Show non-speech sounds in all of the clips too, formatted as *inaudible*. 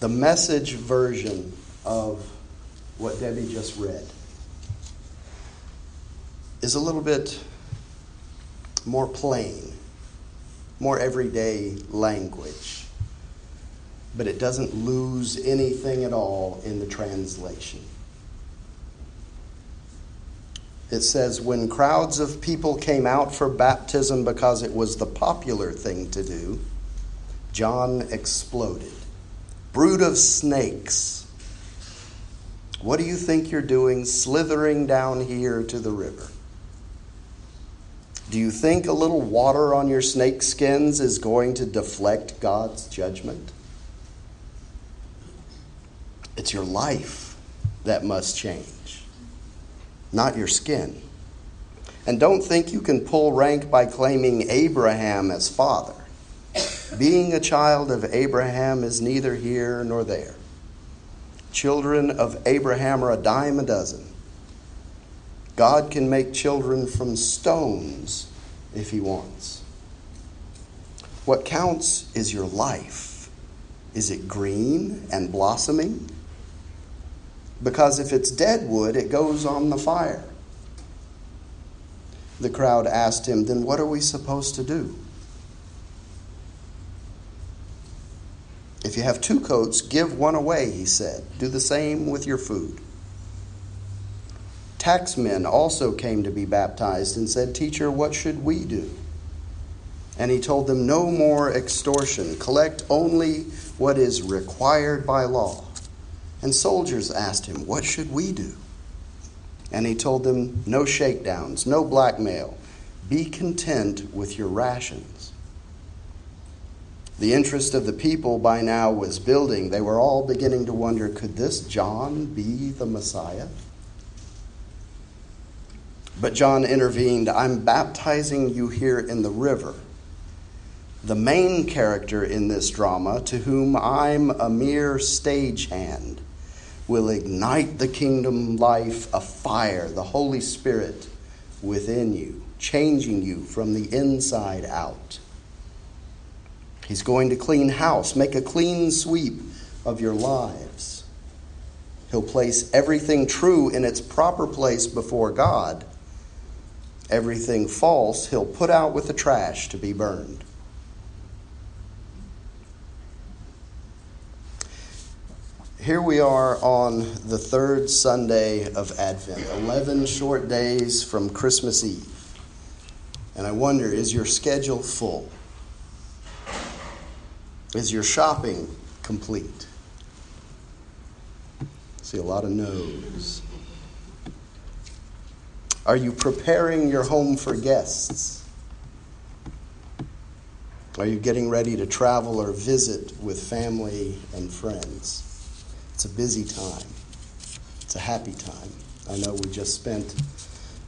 the message version of what Debbie just read is a little bit more plain, more everyday language, but it doesn't lose anything at all in the translation. It says, when crowds of people came out for baptism because it was the popular thing to do, John exploded. Brood of snakes. What do you think you're doing slithering down here to the river? Do you think a little water on your snake skins is going to deflect God's judgment? It's your life that must change, not your skin. And don't think you can pull rank by claiming Abraham as father. Being a child of Abraham is neither here nor there. Children of Abraham are a dime a dozen. God can make children from stones if He wants. What counts is your life. Is it green and blossoming? Because if it's dead wood, it goes on the fire. The crowd asked him, Then what are we supposed to do? If you have two coats, give one away, he said. Do the same with your food. Taxmen also came to be baptized and said, Teacher, what should we do? And he told them, No more extortion. Collect only what is required by law. And soldiers asked him, What should we do? And he told them, No shakedowns, no blackmail. Be content with your rations. The interest of the people by now was building. They were all beginning to wonder could this John be the Messiah? But John intervened I'm baptizing you here in the river. The main character in this drama, to whom I'm a mere stagehand, will ignite the kingdom life of fire, the Holy Spirit within you, changing you from the inside out. He's going to clean house, make a clean sweep of your lives. He'll place everything true in its proper place before God Everything false he'll put out with the trash to be burned. Here we are on the third Sunday of Advent, 11 short days from Christmas Eve. And I wonder is your schedule full? Is your shopping complete? See a lot of no's. Are you preparing your home for guests? Are you getting ready to travel or visit with family and friends? It's a busy time. It's a happy time. I know we just spent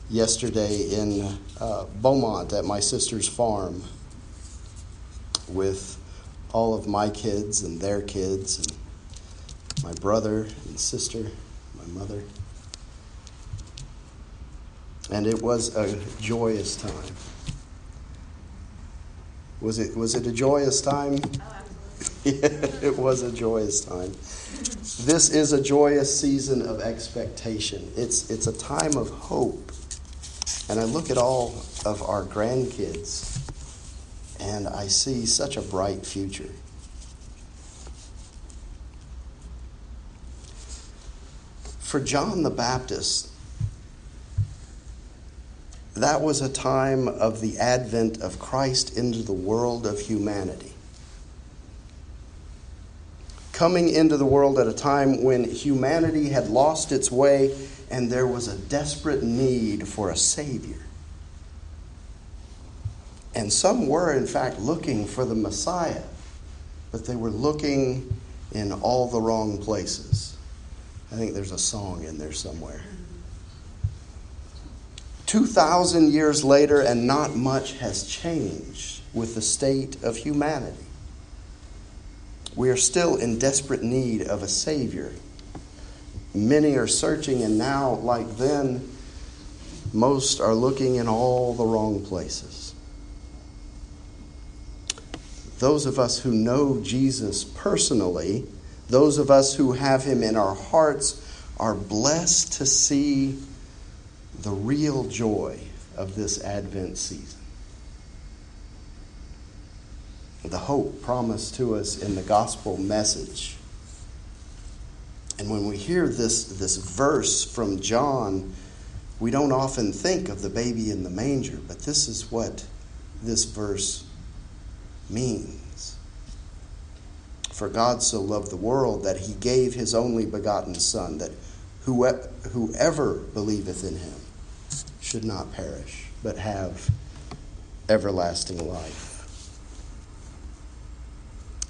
yesterday in uh, Beaumont at my sister's farm with all of my kids and their kids and my brother and sister, my mother. And it was a joyous time. Was it, was it a joyous time? Oh, *laughs* yeah, it was a joyous time. This is a joyous season of expectation. It's, it's a time of hope. And I look at all of our grandkids and I see such a bright future. For John the Baptist, that was a time of the advent of Christ into the world of humanity. Coming into the world at a time when humanity had lost its way and there was a desperate need for a Savior. And some were, in fact, looking for the Messiah, but they were looking in all the wrong places. I think there's a song in there somewhere. 2,000 years later, and not much has changed with the state of humanity. We are still in desperate need of a Savior. Many are searching, and now, like then, most are looking in all the wrong places. Those of us who know Jesus personally Those of us who have him in our hearts are blessed to see the real joy of this Advent season. The hope promised to us in the gospel message. And when we hear this, this verse from John, we don't often think of the baby in the manger, but this is what this verse means. For God so loved the world that he gave his only begotten Son, that whoever believeth in him should not perish, but have everlasting life.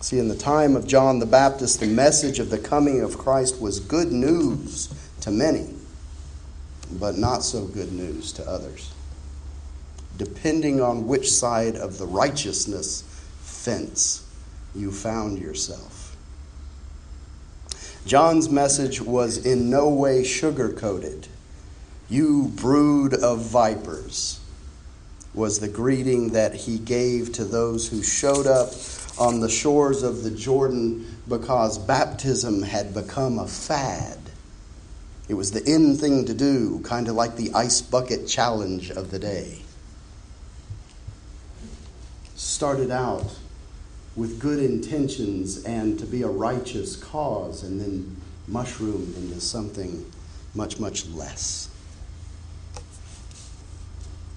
See, in the time of John the Baptist, the message of the coming of Christ was good news to many, but not so good news to others, depending on which side of the righteousness fence you found yourself. John's message was in no way sugar coated. You brood of vipers was the greeting that he gave to those who showed up on the shores of the Jordan because baptism had become a fad. It was the in thing to do, kind of like the ice bucket challenge of the day. Started out with good intentions and to be a righteous cause, and then mushroom into something much, much less.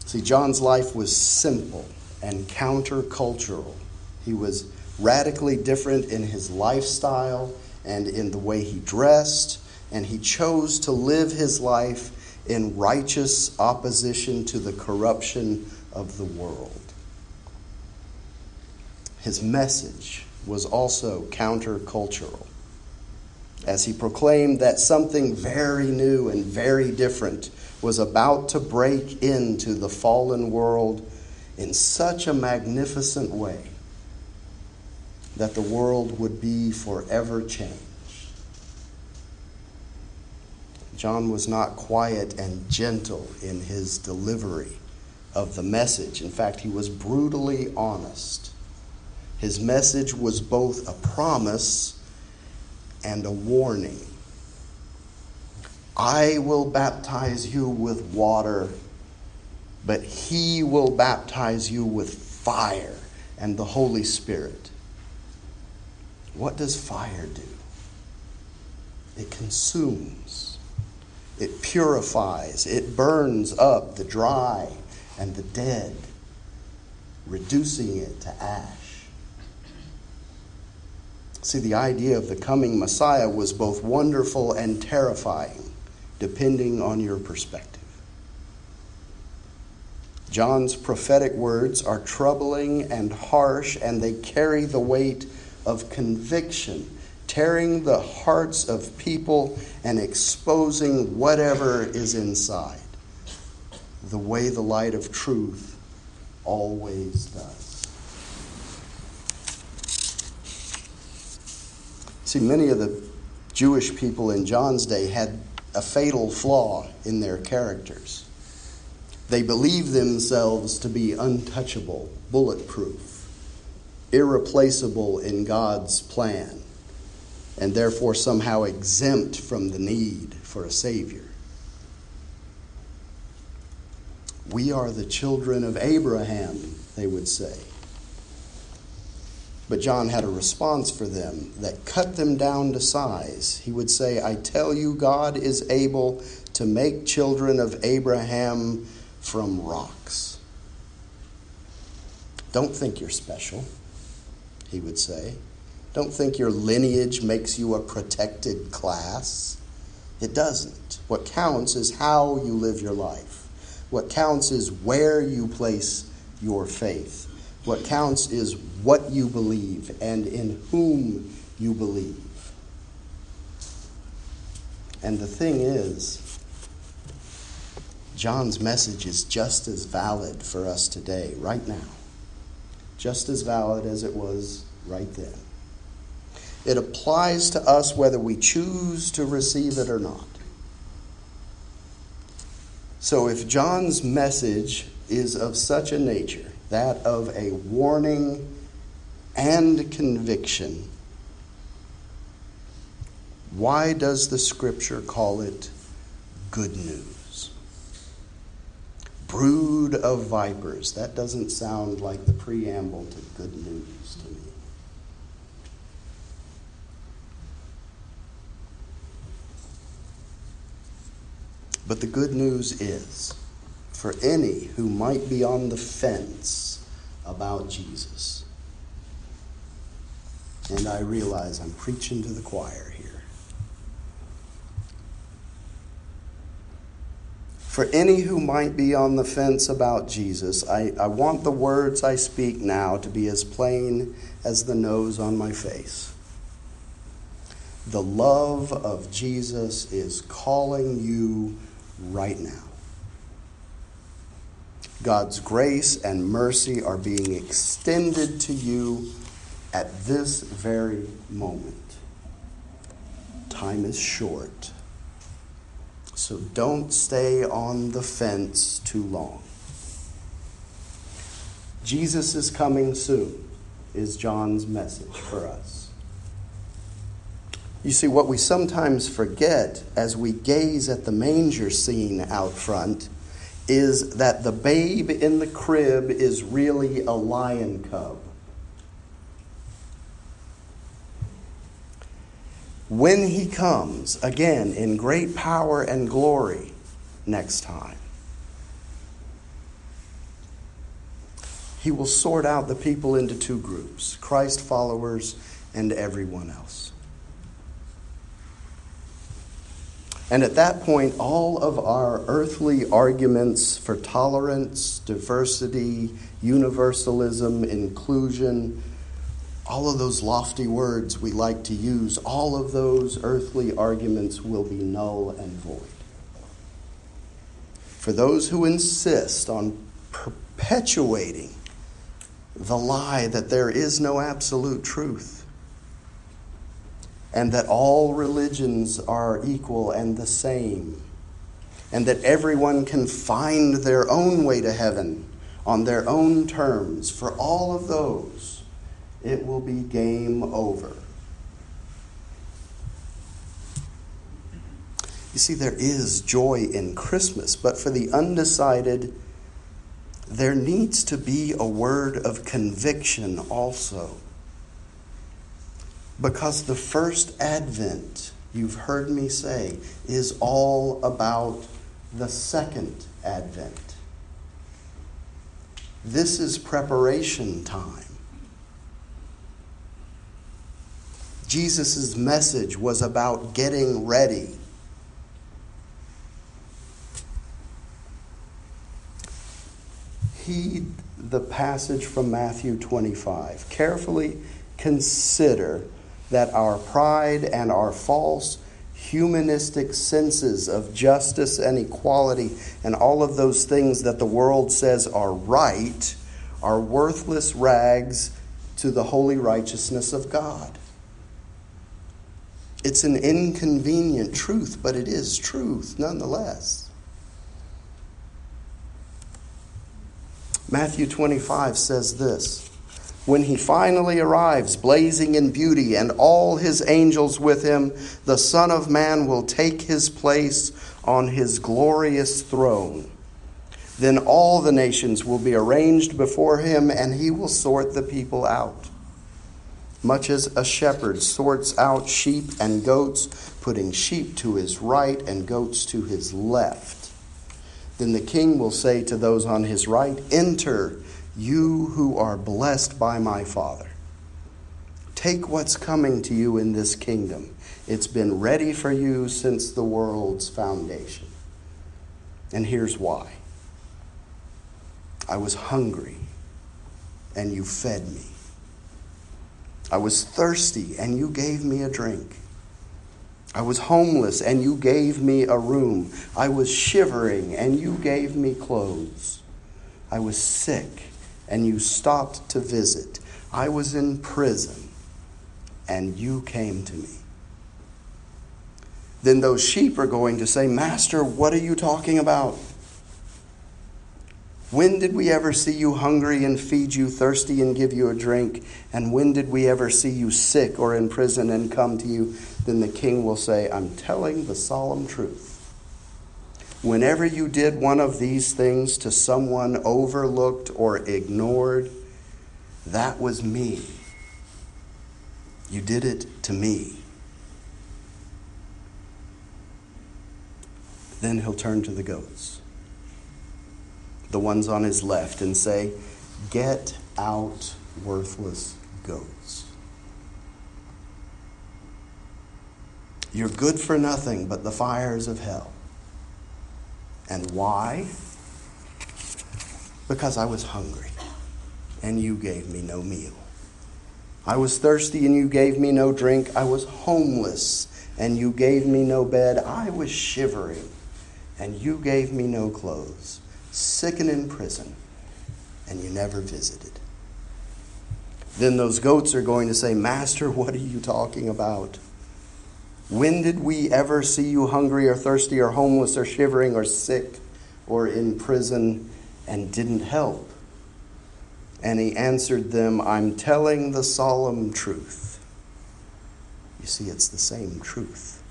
See, John's life was simple and countercultural. He was radically different in his lifestyle and in the way he dressed, and he chose to live his life in righteous opposition to the corruption of the world. His message was also countercultural as he proclaimed that something very new and very different was about to break into the fallen world in such a magnificent way that the world would be forever changed. John was not quiet and gentle in his delivery of the message. In fact, he was brutally honest. His message was both a promise and a warning. I will baptize you with water, but he will baptize you with fire and the Holy Spirit. What does fire do? It consumes, it purifies, it burns up the dry and the dead, reducing it to ash. See, the idea of the coming Messiah was both wonderful and terrifying, depending on your perspective. John's prophetic words are troubling and harsh, and they carry the weight of conviction, tearing the hearts of people and exposing whatever is inside, the way the light of truth always does. See, many of the Jewish people in John's day had a fatal flaw in their characters. They believed themselves to be untouchable, bulletproof irreplaceable in God's plan, and therefore somehow exempt from the need for a Savior. We are the children of Abraham, they would say. But John had a response for them that cut them down to size. He would say, I tell you, God is able to make children of Abraham from rocks. Don't think you're special he would say. Don't think your lineage makes you a protected class. It doesn't. What counts is how you live your life. What counts is where you place your faith. What counts is what you believe and in whom you believe. And the thing is, John's message is just as valid for us today, right now just as valid as it was right then. It applies to us whether we choose to receive it or not. So, if John's message is of such a nature, that of a warning and conviction, Why does the scripture call it good news? Brood of vipers. That doesn't sound like the preamble to good news to me. But the good news is for any who might be on the fence about Jesus. And I realize I'm preaching to the choir here. For any who might be on the fence about Jesus, I, I want the words I speak now to be as plain as the nose on my face. The love of Jesus is calling you right now. God's grace and mercy are being extended to you at this very moment. Time is short, so don't stay on the fence too long. Jesus is coming soon, is John's message for us. You see, what we sometimes forget as we gaze at the manger scene out front is that the babe in the crib is really a lion cub. When he comes, again, in great power and glory next time, he will sort out the people into two groups Christ followers and everyone else. And at that point, all of our earthly arguments for tolerance, diversity, universalism, inclusion, all of those lofty words we like to use, all of those earthly arguments will be null and void. For those who insist on perpetuating the lie that there is no absolute truth, and that all religions are equal and the same, and that everyone can find their own way to heaven on their own terms. For all of those, it will be game over. You see, there is joy in Christmas, but for the undecided, there needs to be a word of conviction also. Because the first advent, you've heard me say, is all about the second advent. This is preparation time. Jesus' message was about getting ready. Heed the passage from Matthew 25. Carefully consider that our pride and our false humanistic senses of justice and equality and all of those things that the world says are right are worthless rags to the holy righteousness of God. It's an inconvenient truth, but it is truth nonetheless. Matthew 25 says this when he finally arrives, blazing in beauty, and all his angels with him, the Son of Man will take his place on his glorious throne. Then all the nations will be arranged before him, and he will sort the people out. Much as a shepherd sorts out sheep and goats, putting sheep to his right and goats to his left. Then the king will say to those on his right, Enter you who are blessed by my Father. Take what's coming to you in this kingdom. It's been ready for you since the world's foundation. And here's why I was hungry, and you fed me. I was thirsty, and you gave me a drink. I was homeless, and you gave me a room. I was shivering, and you gave me clothes. I was sick and you stopped to visit. I was in prison and you came to me. Then those sheep are going to say, Master, what are you talking about? When did we ever see you hungry and feed you, thirsty and give you a drink? And when did we ever see you sick or in prison and come to you? then the king will say, I'm telling the solemn truth. Whenever you did one of these things to someone overlooked or ignored, that was me. You did it to me. Then he'll turn to the goats, the ones on his left, and say, Get out, worthless goats. You're good for nothing but the fires of hell. And why? Because I was hungry, and you gave me no meal. I was thirsty, and you gave me no drink. I was homeless, and you gave me no bed. I was shivering, and you gave me no clothes. Sick and in prison, and you never visited. Then those goats are going to say, Master, what are you talking about? When did we ever see you hungry or thirsty or homeless or shivering or sick or in prison and didn't help? And he answered them, I'm telling the solemn truth. You see, it's the same truth.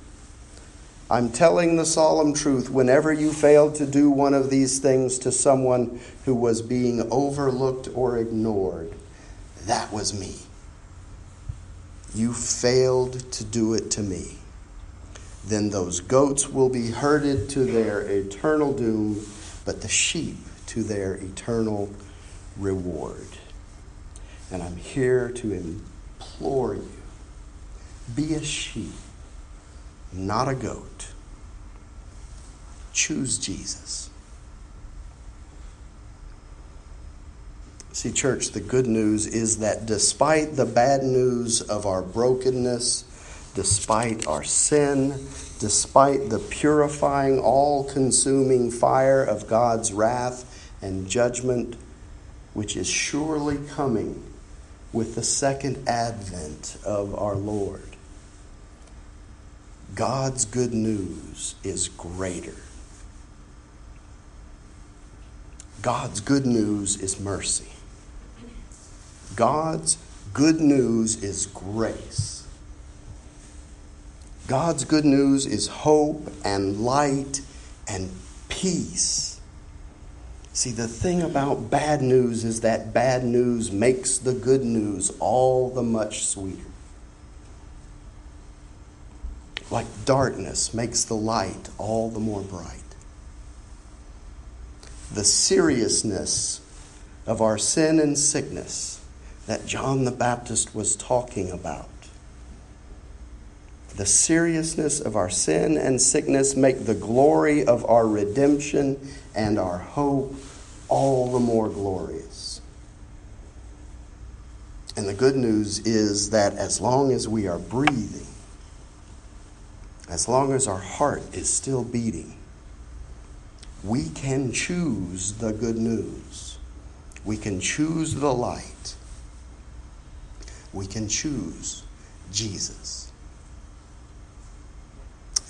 I'm telling the solemn truth. Whenever you failed to do one of these things to someone who was being overlooked or ignored, that was me. You failed to do it to me then those goats will be herded to their eternal doom, but the sheep to their eternal reward. And I'm here to implore you be a sheep, not a goat. Choose Jesus. See, church, the good news is that despite the bad news of our brokenness, despite our sin, despite the purifying, all consuming fire of God's wrath and judgment, which is surely coming with the second advent of our Lord. God's good news is greater. God's good news is mercy. God's good news is grace. God's good news is hope and light and peace. See, the thing about bad news is that bad news makes the good news all the much sweeter. Like darkness makes the light all the more bright. The seriousness of our sin and sickness that John the Baptist was talking about the seriousness of our sin and sickness make the glory of our redemption and our hope all the more glorious. And the good news is that as long as we are breathing, as long as our heart is still beating, we can choose the good news. We can choose the light. We can choose Jesus.